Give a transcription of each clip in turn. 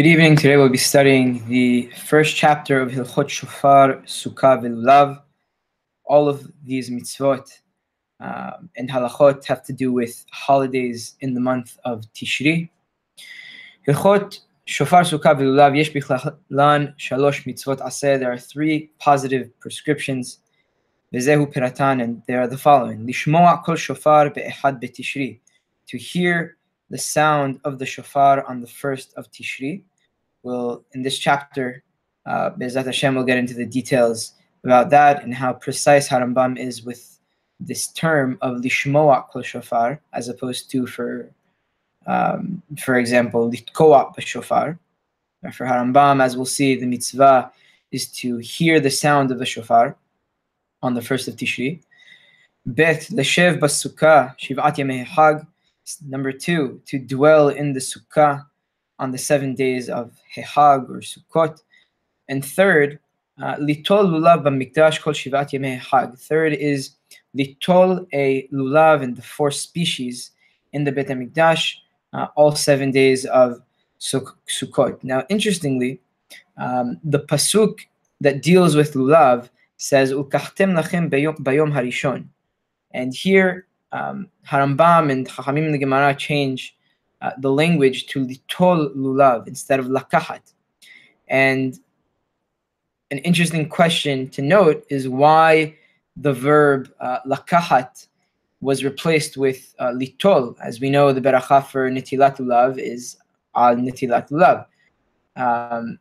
Good evening. Today we'll be studying the first chapter of Hilchot Shofar, Sukkah, Vilulav. All of these mitzvot um, and halachot have to do with holidays in the month of Tishri. Hilchot Shofar, Sukkah, Vilulav, Yesh Bichlan, Shalosh Mitzvot Aseh. There are three positive prescriptions. Vizehu Piratan, and they are the following. Lishmoa kol shofar be'ehad be'tishri. To hear the sound of the shofar on the first of Tishri. We'll, in this chapter, uh, Bezat Hashem will get into the details about that and how precise Harambam is with this term of lishmoa kol shofar, as opposed to for, um, for example, litkoa shofar. For Harambam, as we'll see, the mitzvah is to hear the sound of the shofar on the first of Tishri. Bet leshev basukah shiv'at yemei hag Number two, to dwell in the Sukkah on the seven days of Hehag or Sukkot. And third, uh, litol lulav b'mikdash kol shivat yemei hag. Third is litol a lulav in the four species in the Bet HaMikdash, uh, all seven days of Suk- Sukkot. Now, interestingly, um, the pasuk that deals with lulav says "Ukachtem lachem bayom harishon," and here um, Harambam and Chachamim in the Gemara change uh, the language to litol lulav instead of lakahat. And an interesting question to note is why the verb uh, lakahat was replaced with uh, litol. As we know, the beracha for nitilat lulav is al nitilat lulav. Um,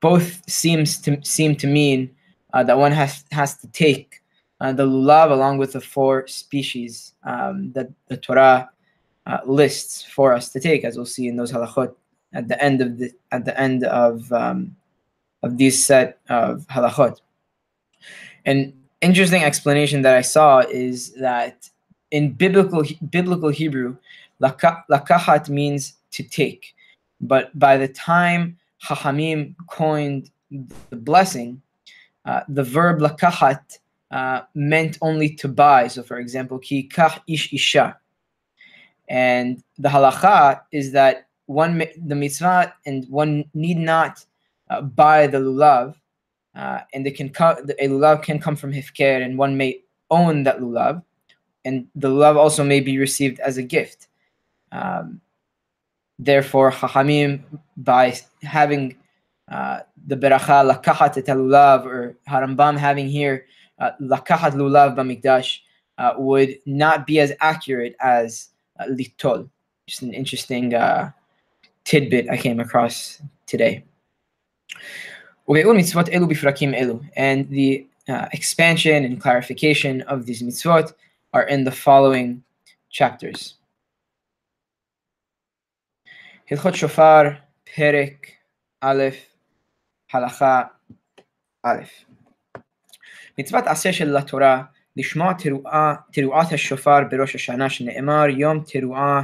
both seems to seem to mean uh, that one has has to take uh, the lulav along with the four species um, that the Torah uh, lists for us to take, as we'll see in those halachot at the end of the at the end of um, of these set of halachot. An interesting explanation that I saw is that in biblical biblical Hebrew, lakahat means to take, but by the time Chachamim coined the blessing, uh, the verb lakahat uh, meant only to buy. So, for example, ki kah ish isha. And the halacha is that one the mitzvah and one need not uh, buy the lulav, uh, and they can come. The lulav can come from hifker, and one may own that lulav, and the lulav also may be received as a gift. Um, therefore, chachamim by having uh, the beracha lakahat et lulav or Harambam having here lakahat lulav b'mikdash uh, would not be as accurate as uh, litol. Just an interesting uh, tidbit I came across today. And the uh, expansion and clarification of these mitzvot are in the following chapters. Hilchot Shofar, Perek, Aleph, Halacha, Aleph. Mitzvot Aseh Shel LaTorah לשמוע תרועה, תרועת השופר בראש השנה שנאמר יום תרועה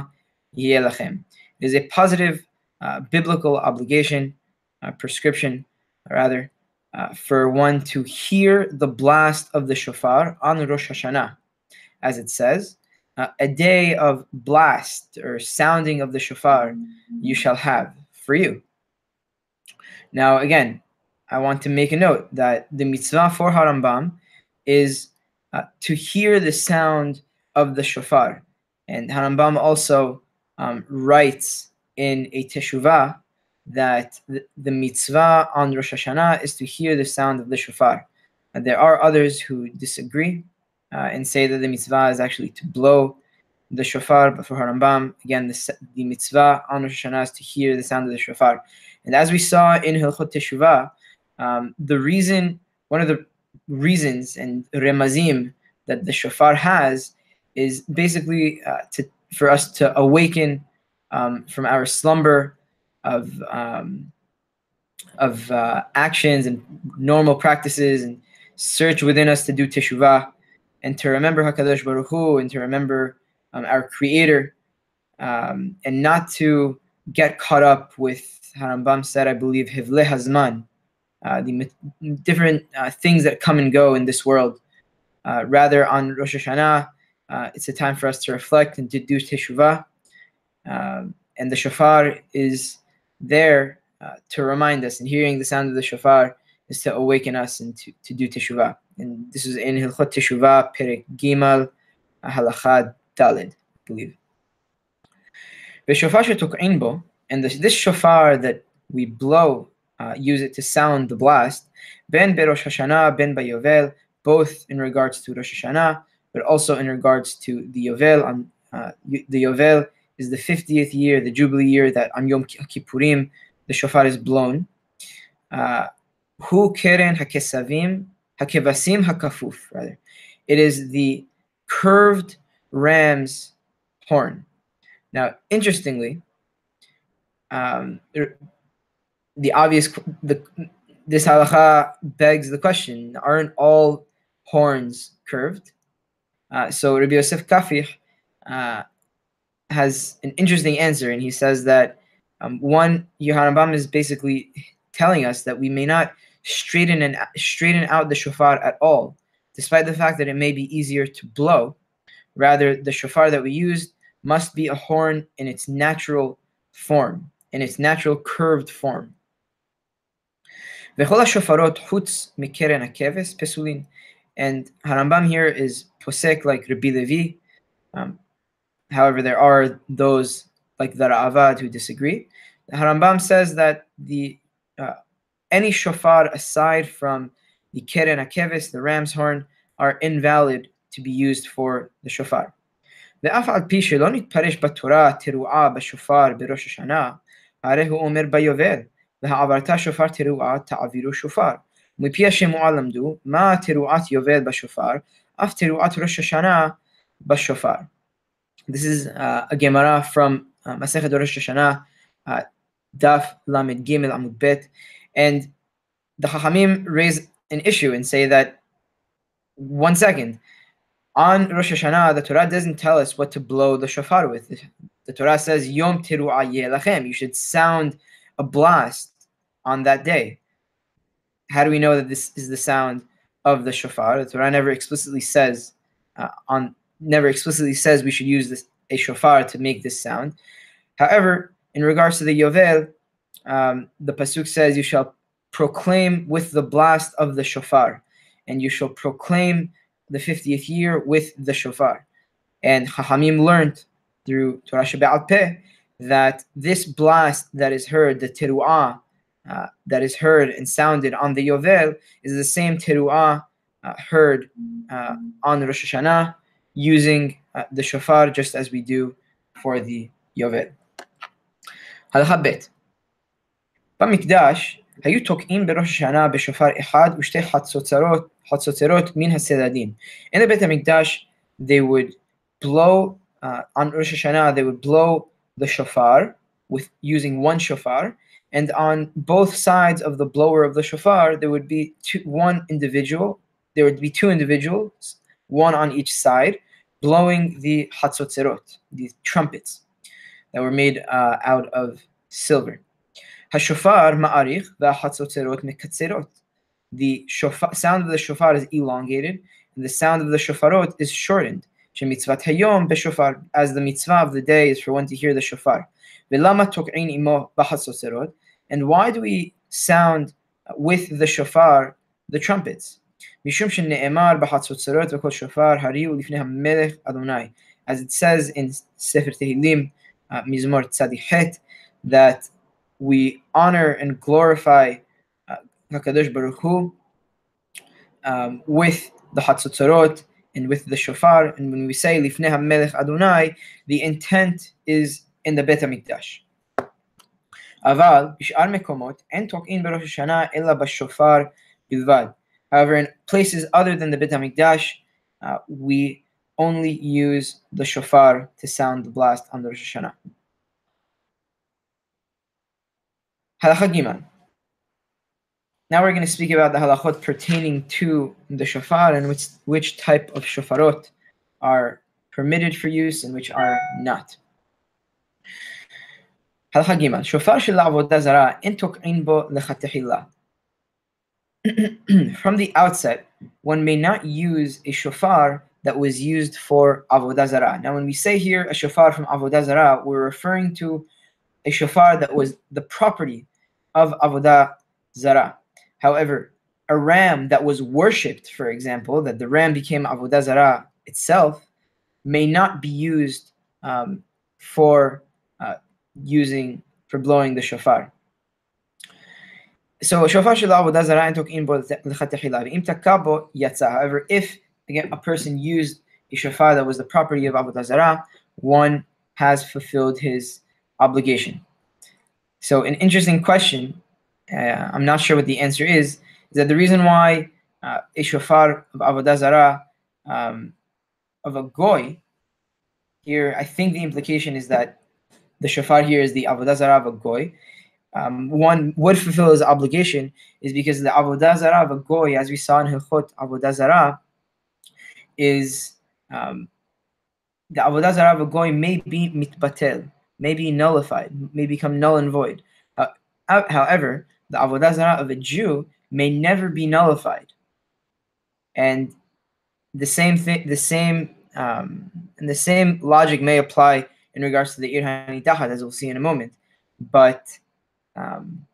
יהיה לכם. It is a positive uh, biblical obligation, uh, prescription rather, uh, for one to hear the blast of the shofar on Rosh Hashanah. As it says, uh, a day of blast or sounding of the shofar you shall have for you. Now, again, I want to make a note that the mitzvah for Harambam is uh, to hear the sound of the shofar. And Harambam also um, writes in a teshuvah that the, the, mitzvah on Rosh Hashanah is to hear the sound of the shofar. And there are others who disagree uh, and say that the mitzvah is actually to blow the shofar, but for Harambam, again, the, the mitzvah on Rosh Hashanah is to hear the sound of the shofar. And as we saw in Hilchot Teshuvah, um, the reason, one of the reasons and remazim that the shofar has is basically uh, to for us to awaken um, from our slumber of um, of uh, actions and normal practices and search within us to do teshuvah and to remember Hakadosh Baruch Hu and to remember um, our Creator um, and not to get caught up with Harambam said I believe Hivle Hazman uh, the different uh, things that come and go in this world. Uh, rather, on Rosh Hashanah, uh, it's a time for us to reflect and to do teshuvah. Um, and the shofar is there to remind us, and hearing the sound of the shofar is to awaken us and to, to do teshuvah. And this is in Hilchot Teshuvah, Perek Gimal, Halachad Dalid, I believe. The shofar shetuk'in bo, and this, this shofar that we blow, uh, use it to sound the blast, ben berosh Hashanah, ben bayovel, both in regards to Rosh Hashanah, but also in regards to the Yovel. On uh, the Yovel is the 50th year, the Jubilee year that on Yom Kippurim the shofar is blown. Uh, Hu keren hakesavim hakevasim hakafuf. Rather, it is the curved ram's horn. Now, interestingly, um, the obvious the this halacha begs the question: Aren't all horns curved? Uh, so Rabbi Yosef Kafih uh, has an interesting answer, and he says that um, one, Yohanan is basically telling us that we may not straighten and straighten out the shofar at all, despite the fact that it may be easier to blow. Rather, the shofar that we used must be a horn in its natural form, in its natural curved form. And Harambam here is posek like Rabbi Levi. Um, however, there are those like the Ra'avad who disagree. The Harambam says that the uh, any shofar aside from the keren akevis, the ram's horn, are invalid to be used for the shofar. ואף על פי שלא נתפרש בתורה תרועה בשופר בראש השנה, הרי הוא אומר ביובל, והעברת שופר תרועה תעבירו שופר. ומפי השמועה למדו, מה תרועת יובל בשופר, אף תרועת ראש השנה בשופר. This is uh, a Gemara from uh, Masechet Rosh Hashanah, uh, Daf Lamed Gimel Amud Bet, and the Chachamim raise an issue and say that one second, on Rosh Hashanah, the Torah doesn't tell us what to blow the shofar with. The Torah says Yom Tiru'ah Lachem. You should sound a blast on that day. How do we know that this is the sound of the shofar? The Torah never explicitly says uh, on never explicitly says we should use this a shofar to make this sound. However, in regards to the Yovel, um, the pasuk says, "You shall proclaim with the blast of the shofar, and you shall proclaim the fiftieth year with the shofar." And Chachamim learned through Torah Shebe'al Peh that this blast that is heard, the teruah uh, that is heard and sounded on the Yovel, is the same teruah uh, heard uh, on Rosh Hashanah using uh, the shofar just as we do for the Yovel. הלכה ב' במקדש היו תוקעים בראש השנה בשופר אחד ושתי חצוצרות, חצוצרות מן הסדדים. In the בית המקדש they would blow uh, on Rosh Hashanah they would blow the shofar with using one shofar and on both sides of the blower of the shofar there would be two, one individual there would be two individuals one on each side blowing the hatzotzerot, these trumpets that were made uh, out of silver. Hashofar ma'arich v'hatzotzerot mekatzerot. The shofar, sound of the shofar is elongated, and the sound of the shofarot is shortened. Shemitzvat hayom b'shofar, as the mitzvah of the day is for one to hear the shofar. V'lama tok'in imo b'hatzotzerot. And why do we sound with the shofar the trumpets? משום שנאמר בחצוצרות וכל שופר הריעו לפני המלך אדוני. As it says in ספר תהילים, uh, מזמור צדיק ח', that we honor and glorify uh, HaKadosh Baruch Hu um, with the Hatzotzorot and with the shofar. And when we say Lifnei HaMelech Adonai, the intent is in the Bet HaMikdash. אבל בשאר מקומות אין תוקעין בראש השנה אלא בשופר בלבד. However, in places other than the Beit HaMikdash, uh, we only use the shofar to sound the blast on the Rosh Hashanah. Halacha Giman. Now we're going to speak about the halachot pertaining to the shofar and which, which type of shofarot are permitted for use and which are not. Halacha Giman. Shofar shel avodah zara in tok'in bo from the outset, one may not use a shofar that was used for avodah zarah. Now, when we say here a shofar from avodah zarah, we're referring to a shofar that was the property of avodah zara. However, a ram that was worshipped, for example, that the ram became Avodah Zarah itself, may not be used um, for uh, using, for blowing the shofar. So shofar shel Avodah Zarah and took in bo Im takabo yatsa. However, if, again, a person used a shofar that was the property of Avodah Zarah, one has fulfilled his obligation. So an interesting question uh, I'm not sure what the answer is, is that the reason why uh, a shofar of avodah zara um, of a goy, here I think the implication is that the shofar here is the avodah zara of a goy. Um, one would fulfill his obligation is because the avodah zara of a goy, as we saw in Hilchot avodah zara, is um, the avodah zara of a goy may be mitbatel, may be nullified, may become null and void. Uh, however, the avodah zara of a Jew may never be nullified, and the same thing, the same, um, and the same logic may apply in regards to the irhani dahat, as we'll see in a moment. But um,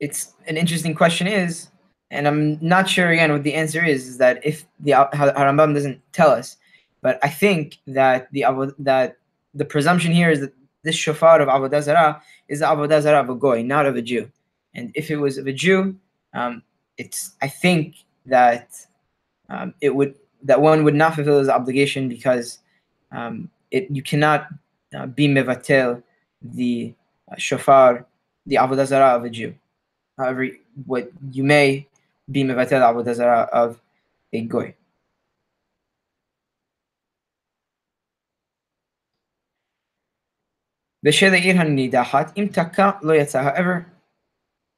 it's an interesting question is, and I'm not sure again what the answer is, is that if the Harambam doesn't tell us, but I think that the that the presumption here is that this shofar of Avodah Zarah is the Avodah Zarah of a goy, not of a Jew. And if it was of a Jew, um, it's I think that um, it would that one would not fulfill his obligation because um, it you cannot uh, be mevatel the uh, shofar, the avodah zarah of a Jew. However, what you may be mevatel avodah zarah of a goy. However,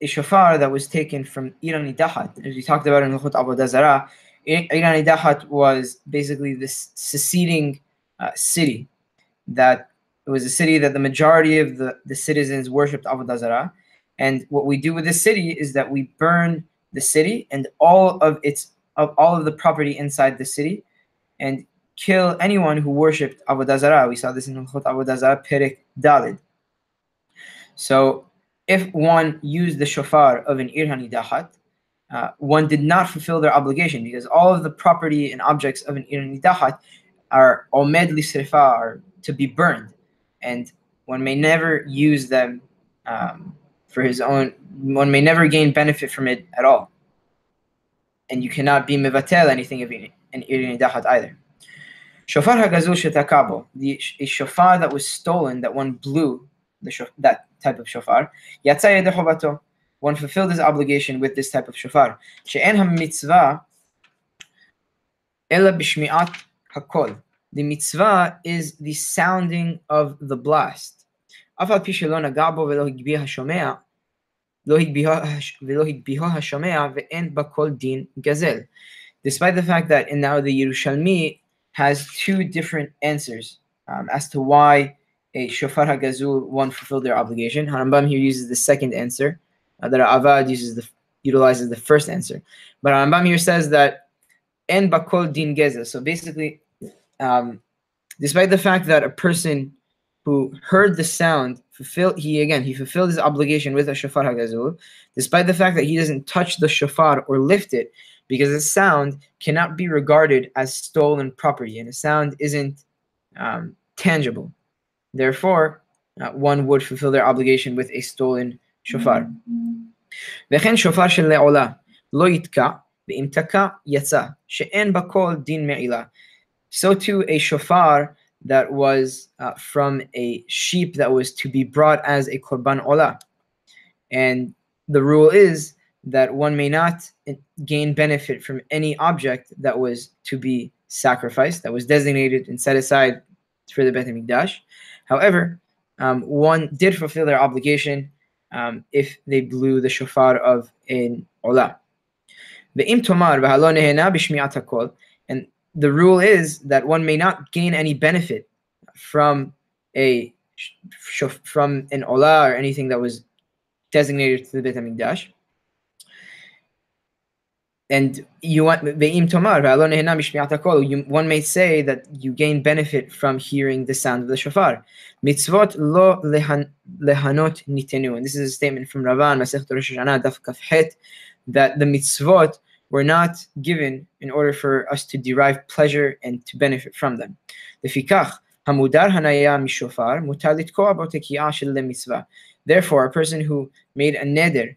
a shofar that was taken from Irani Dahat, as we talked about in Hilchot Avodah Zarah, Irani Dahat was basically this seceding uh, city that it was a city that the majority of the, the citizens worshipped Avodah Zarah. And what we do with this city is that we burn the city and all of its of all of the property inside the city and kill anyone who worshipped Avodah Zarah. We saw this in Hilchot Avodah Zarah Perek Dalid. So if one used the shofar of an Irhani Dahat, uh, one did not fulfill their obligation because all of the property and objects of an Irani Dahat are omed lisrifa, are to be burned, and one may never use them um, for his own. One may never gain benefit from it at all, and you cannot be mevatel anything of an Irani Dahat either. Shofar Hagazul Shetakabo, the, a shofar that was stolen, that one blew, the shof, that type of shofar, Yatzaya Dechovato, one fulfilled his obligation with this type of shofar. She'en mitzvah Ela Bishmiat Hakol. The mitzvah is the sounding of the blast. Afal Pishelona Gabo Velo Din Gazel. Despite the fact that in now the Yerushalmi has two different answers um, as to why a shofar hagazul one fulfilled their obligation. Harambam here uses the second answer, uh, that Avad uses the utilizes the first answer. But Rambam here says that en bakol din geza. So basically, um, despite the fact that a person who heard the sound fulfilled he again he fulfilled his obligation with a shofar hagazul, despite the fact that he doesn't touch the shofar or lift it, because the sound cannot be regarded as stolen property, and the sound isn't um, tangible. Therefore, uh, one would fulfill their obligation with a stolen שופר. וכן שופר של לעולה לא יתקע, ואם תקע יצא, שאין בה כל דין מעילה. So too a shofar that was uh, from a sheep that was to be brought as a korban olah. And the rule is that one may not gain benefit from any object that was to be sacrificed, that was designated and set aside for the Beth HaMikdash. However, um, one did fulfill their obligation um, if they blew the shofar of an olah. And the rule is that one may not gain any benefit from a from an olah or anything that was designated to the Beit HaMikdash and you want. One may say that you gain benefit from hearing the sound of the shofar. Mitzvot lo lehanot nitenu. And this is a statement from Ravan Masech Rosh Hashanah Daf Kafhet that the mitzvot were not given in order for us to derive pleasure and to benefit from them. The hamudar. Therefore, a person who made a neder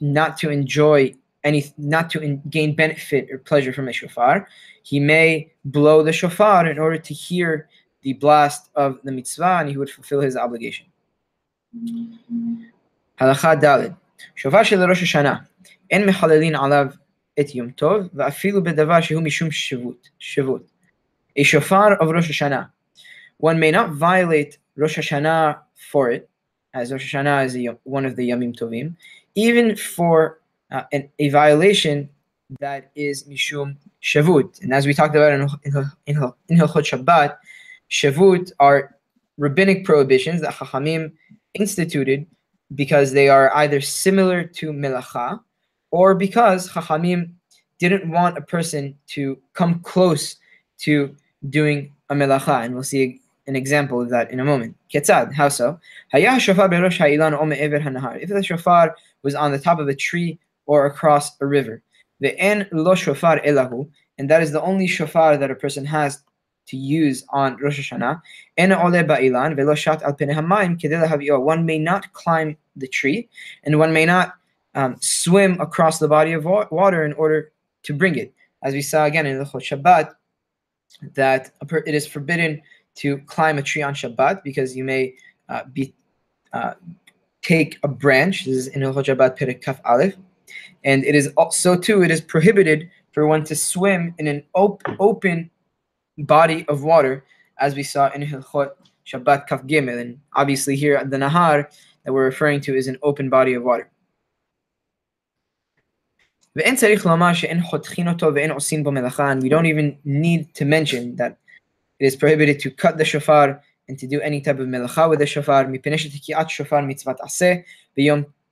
not to enjoy any, not to in, gain benefit or pleasure from a shofar, he may blow the shofar in order to hear the blast of the mitzvah and he would fulfill his obligation. הלכה ד' שופר של ראש השנה אין מחללין עליו את יום טוב ואפילו בדבר שהוא משום שבות. שבות. A shofar of Rosh Hashanah. One may not violate Rosh Hashanah for it, as Rosh Hashanah is a, one of the Yamim Tovim, even for uh, an, a violation that is Mishum Shavut. And as we talked about in, in, in, in Hilchot Shabbat, Shavut are rabbinic prohibitions that Chachamim instituted because they are either similar to Melacha or because Chachamim didn't want a person to come close to doing a Melacha. And we'll see an example of that in a moment. Ketzad, how so? If the shofar was on the top of a tree or across a river, the en lo shofar elahu, and that is the only shofar that a person has to use on Rosh Hashanah. En ole ba'ilan velo shat al hamayim One may not climb the tree, and one may not um, swim across the body of wa- water in order to bring it. As we saw again in the Shabbat, that it is forbidden to climb a tree on Shabbat because you may uh, be uh, take a branch. This is in Hilchot Shabbat Perek Kaf Aleph, and it is also too. It is prohibited for one to swim in an op- open body of water, as we saw in Hilchot Shabbat Kaf Gimel, and obviously here at the Nahar that we're referring to is an open body of water. And we don't even need to mention that it is prohibited to cut the shofar and to do any type of melacha with the shofar.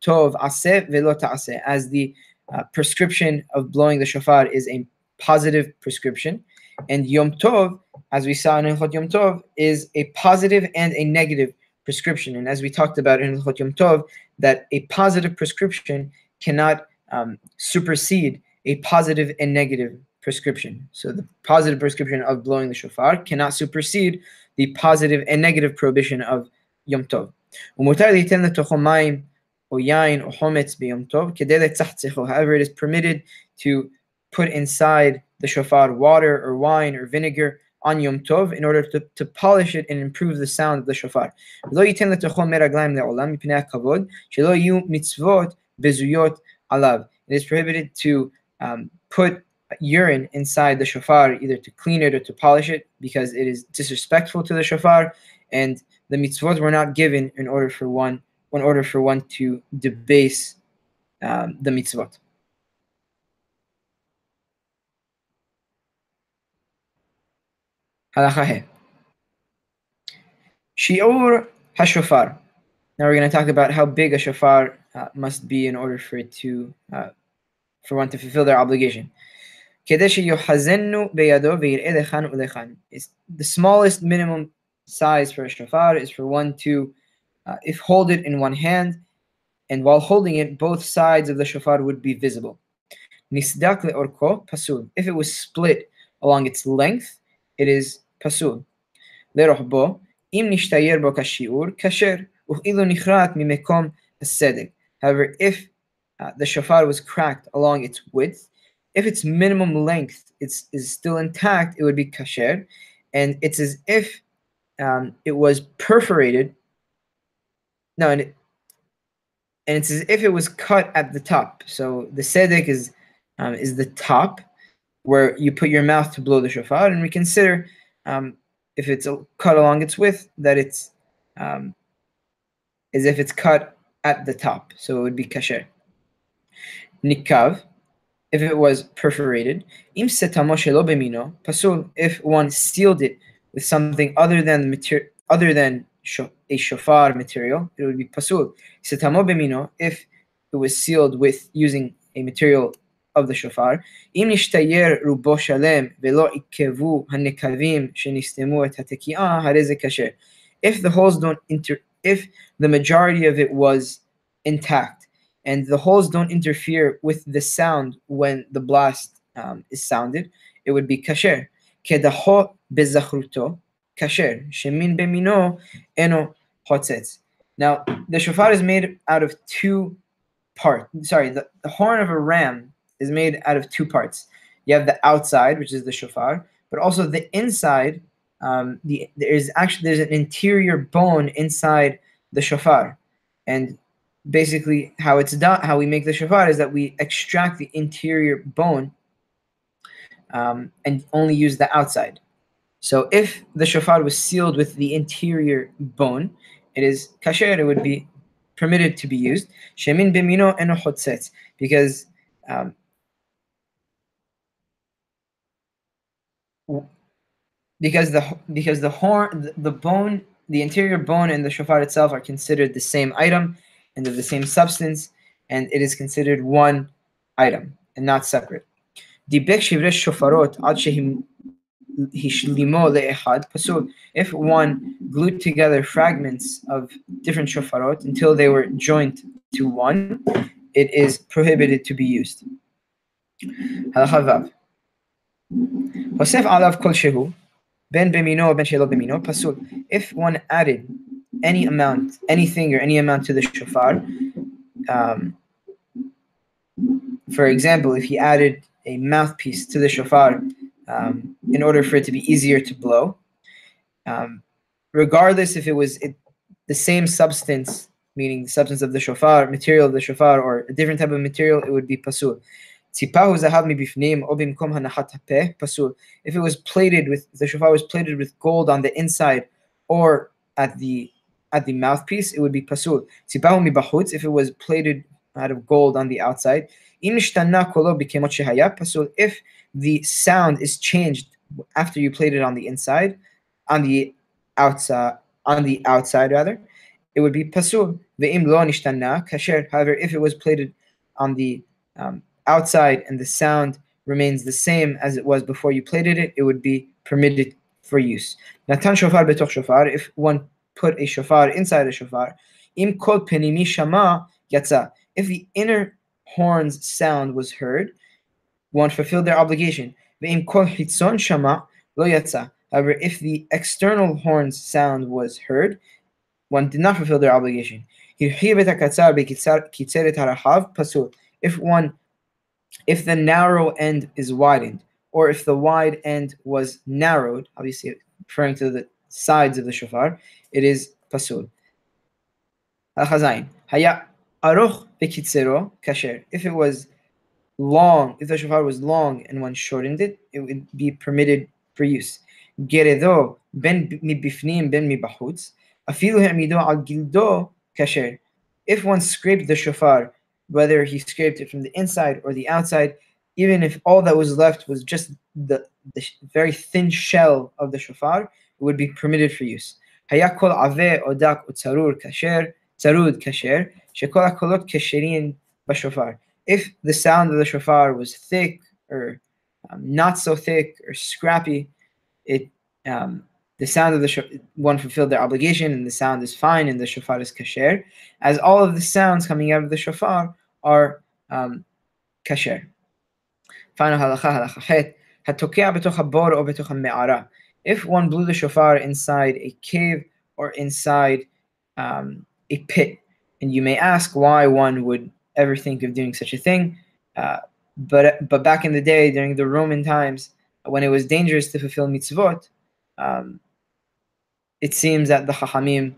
As the uh, prescription of blowing the shofar is a positive prescription, and Yom Tov, as we saw in Hilchot Yom Tov, is a positive and a negative prescription. And as we talked about in Hilchot Yom Tov, that a positive prescription cannot um, supersede a positive and negative prescription. So the positive prescription of blowing the shofar cannot supersede the positive and negative prohibition of Yom Tov. However, it is permitted to put inside the shofar water or wine or vinegar on Yom Tov in order to, to polish it and improve the sound of the shofar. It is prohibited to um, put urine inside the shofar, either to clean it or to polish it, because it is disrespectful to the shofar, and the mitzvot were not given in order for one, in order for one to debase um, the mitzvot. Halacha Shi'ur hashofar. Now we're going to talk about how big a shofar uh, must be in order for it to uh, for one to fulfill their obligation. It's the smallest minimum size for a shofar is for one to, uh, if hold it in one hand, and while holding it, both sides of the shofar would be visible. Nisdak le'orko pasul. If it was split along its length, it is pasul. Le'rohbo, im nishtayer bo kashiur, kasher, nichrat mimekom. However, if uh, the shofar was cracked along its width, if its minimum length is, is still intact, it would be kasher, and it's as if um, it was perforated no, and, it, and it's as if it was cut at the top. So the sedek is um, is the top where you put your mouth to blow the shofar, and we consider um, if it's cut along its width that it's um, as if it's cut at the top, so it would be kasher. Nikav, if it was perforated. Im bemino pasul. If one sealed it with something other than material, other than a shofar material, it would be pasul. Setamo bemino. If it was sealed with using a material of the shofar. אם נשתייר רובו שלם ולא עיכבו הנקבים שנסתמו את התקיעה, הרי זה כשר. If the holes don't inter, if the majority of it was intact and the holes don't interfere with the sound when the blast um, is sounded, it would be kasher. כדחו בזכרותו, kasher. Shemin bemino eno hotzetz. Now, the shofar is made out of two parts. Sorry, the, the horn of a ram is made out of two parts. You have the outside, which is the shofar, but also the inside. Um, the, there is actually there's an interior bone inside the shofar, and basically how it's done, how we make the shofar is that we extract the interior bone um, and only use the outside. So if the shofar was sealed with the interior bone, it is kasher, it would be permitted to be used. Shemin bimino eno chotzetz, because um, because the because the horn the bone the interior bone and the shofar itself are considered the same item and of the same substance and it is considered one item and not separate. If one glued together fragments of different shofarot until they were joined to one, it is prohibited to be used. If one added any amount, anything or any amount to the shofar, um, for example, if he added a mouthpiece to the shofar um, in order for it to be easier to blow. Um, regardless if it was it, the same substance, meaning the substance of the shofar, material of the shofar, or a different type of material, it would be pasul. If it was plated with the shofar was plated with gold on the inside or at the at the mouthpiece, it would be pasul. If it was plated out of gold on the outside, So if the sound is changed after you played it on the inside, on the outside, on the outside rather, it would be pasul. However, if it was plated on the um, outside and the sound remains the same as it was before you plated it, it would be permitted for use. Natan shofar betoch shofar. If one put a shofar inside a shofar, im kol penimi shama yatsa. If the inner horn's sound was heard, one fulfilled their obligation. However, if the external horn's sound was heard, one did not fulfill their obligation. If one, if the narrow end is widened, or if the wide end was narrowed, obviously referring to the sides of the shofar, it is pasul. Haya aruch kasher. If it was long, if the shofar was long and one shortened it, it would be permitted for use. Geredo ben mibifnim ben. Afilu al gildo kasher. If one scraped the shofar, whether he scraped it from the inside or the outside, even if all that was left was just the, the very thin shell of the shofar, it would be permitted for use. Hayakol ave odak utzarur kasher, kasher, shekol kasherin if the sound of the shofar was thick or um, not so thick or scrappy, it um, the sound of the one fulfilled their obligation and the sound is fine and the shofar is kasher, as all of the sounds coming out of the shofar are um, kasher. Final halacha halacha If one blew the shofar inside a cave or inside um, a pit, and you may ask why one would ever think of doing such a thing. Uh, but but back in the day, during the Roman times, when it was dangerous to fulfill mitzvot, um, it seems that the Chachamim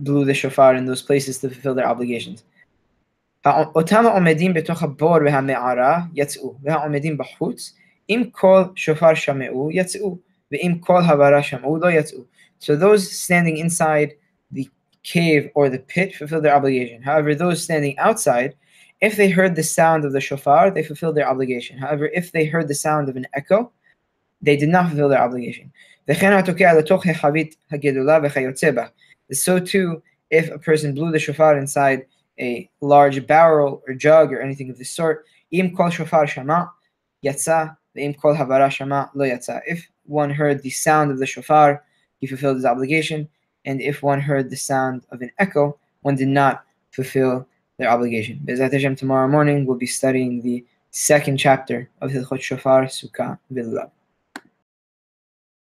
blew the shofar in those places to fulfill their obligations. אותם העומדים בתוך הבור והמערה יצאו, והעומדים בחוץ, אם כל שופר שמעו יצאו, ואם כל הברה שמעו לא יצאו. So those standing inside the cave or the pit fulfill their obligation. However, those standing outside if they heard the sound of the shofar, they fulfilled their obligation. However, if they heard the sound of an echo, they did not fulfill their obligation. So too, if a person blew the shofar inside a large barrel or jug or anything of this sort, Im kol shofar shama yatsa, im kol havara shama lo yatsa. If one heard the sound of the shofar, he fulfilled his obligation, and if one heard the sound of an echo, one did not fulfill their obligation. Bezat Hashem, tomorrow morning we'll be studying the second chapter of Hilchot Shofar Sukkah V'Lulav.